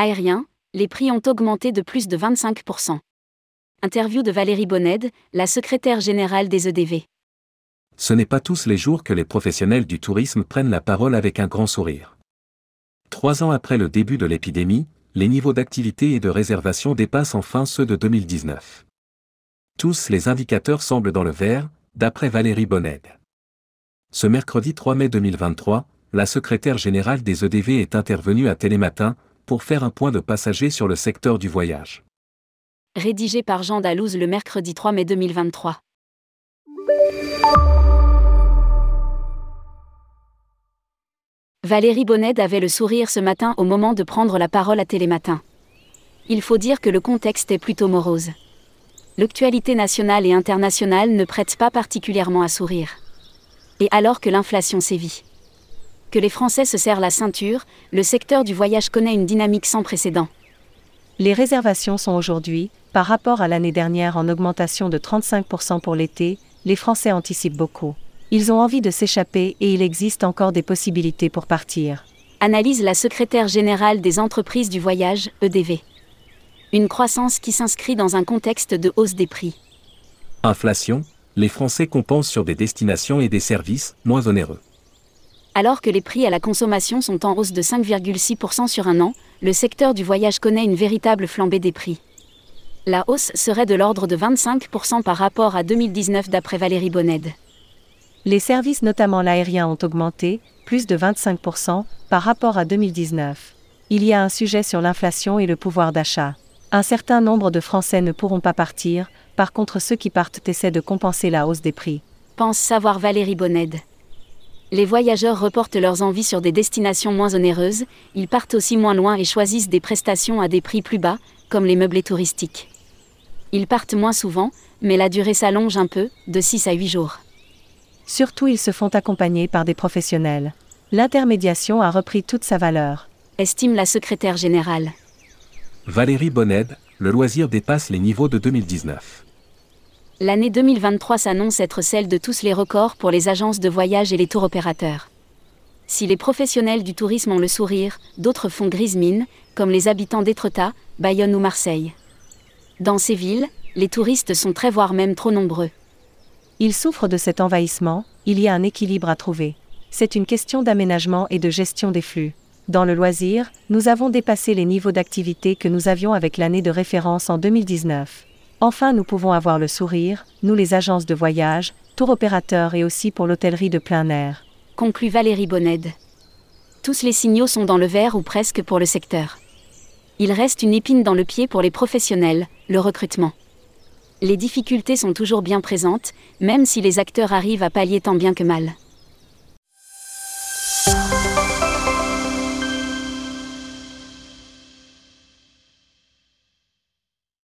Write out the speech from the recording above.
Aérien, les prix ont augmenté de plus de 25%. Interview de Valérie Bonnède, la secrétaire générale des EDV. Ce n'est pas tous les jours que les professionnels du tourisme prennent la parole avec un grand sourire. Trois ans après le début de l'épidémie, les niveaux d'activité et de réservation dépassent enfin ceux de 2019. Tous les indicateurs semblent dans le vert, d'après Valérie Bonnède. Ce mercredi 3 mai 2023, la secrétaire générale des EDV est intervenue à Télématin pour faire un point de passagers sur le secteur du voyage rédigé par Jean Dalouse le mercredi 3 mai 2023. Valérie Bonnède avait le sourire ce matin au moment de prendre la parole à Télématin. Il faut dire que le contexte est plutôt morose. L'actualité nationale et internationale ne prête pas particulièrement à sourire. Et alors que l'inflation sévit. Que les Français se serrent la ceinture, le secteur du voyage connaît une dynamique sans précédent. Les réservations sont aujourd'hui, par rapport à l'année dernière en augmentation de 35% pour l'été, les Français anticipent beaucoup. Ils ont envie de s'échapper et il existe encore des possibilités pour partir. Analyse la secrétaire générale des entreprises du voyage, EDV. Une croissance qui s'inscrit dans un contexte de hausse des prix. Inflation, les Français compensent sur des destinations et des services moins onéreux. Alors que les prix à la consommation sont en hausse de 5,6% sur un an, le secteur du voyage connaît une véritable flambée des prix. La hausse serait de l'ordre de 25% par rapport à 2019 d'après Valérie Bonnède. Les services, notamment l'aérien, ont augmenté, plus de 25% par rapport à 2019. Il y a un sujet sur l'inflation et le pouvoir d'achat. Un certain nombre de Français ne pourront pas partir, par contre ceux qui partent essaient de compenser la hausse des prix. Pense savoir Valérie Bonnède les voyageurs reportent leurs envies sur des destinations moins onéreuses, ils partent aussi moins loin et choisissent des prestations à des prix plus bas, comme les meublés touristiques. Ils partent moins souvent, mais la durée s'allonge un peu, de 6 à 8 jours. Surtout ils se font accompagner par des professionnels. L'intermédiation a repris toute sa valeur. Estime la secrétaire générale. Valérie Bonnède, le loisir dépasse les niveaux de 2019. L'année 2023 s'annonce être celle de tous les records pour les agences de voyage et les tours opérateurs. Si les professionnels du tourisme ont le sourire, d'autres font grise mine, comme les habitants d'Étretat, Bayonne ou Marseille. Dans ces villes, les touristes sont très voire même trop nombreux. Ils souffrent de cet envahissement, il y a un équilibre à trouver. C'est une question d'aménagement et de gestion des flux. Dans le loisir, nous avons dépassé les niveaux d'activité que nous avions avec l'année de référence en 2019. Enfin, nous pouvons avoir le sourire, nous les agences de voyage, tour opérateurs et aussi pour l'hôtellerie de plein air. Conclut Valérie Bonnède. Tous les signaux sont dans le vert ou presque pour le secteur. Il reste une épine dans le pied pour les professionnels, le recrutement. Les difficultés sont toujours bien présentes, même si les acteurs arrivent à pallier tant bien que mal.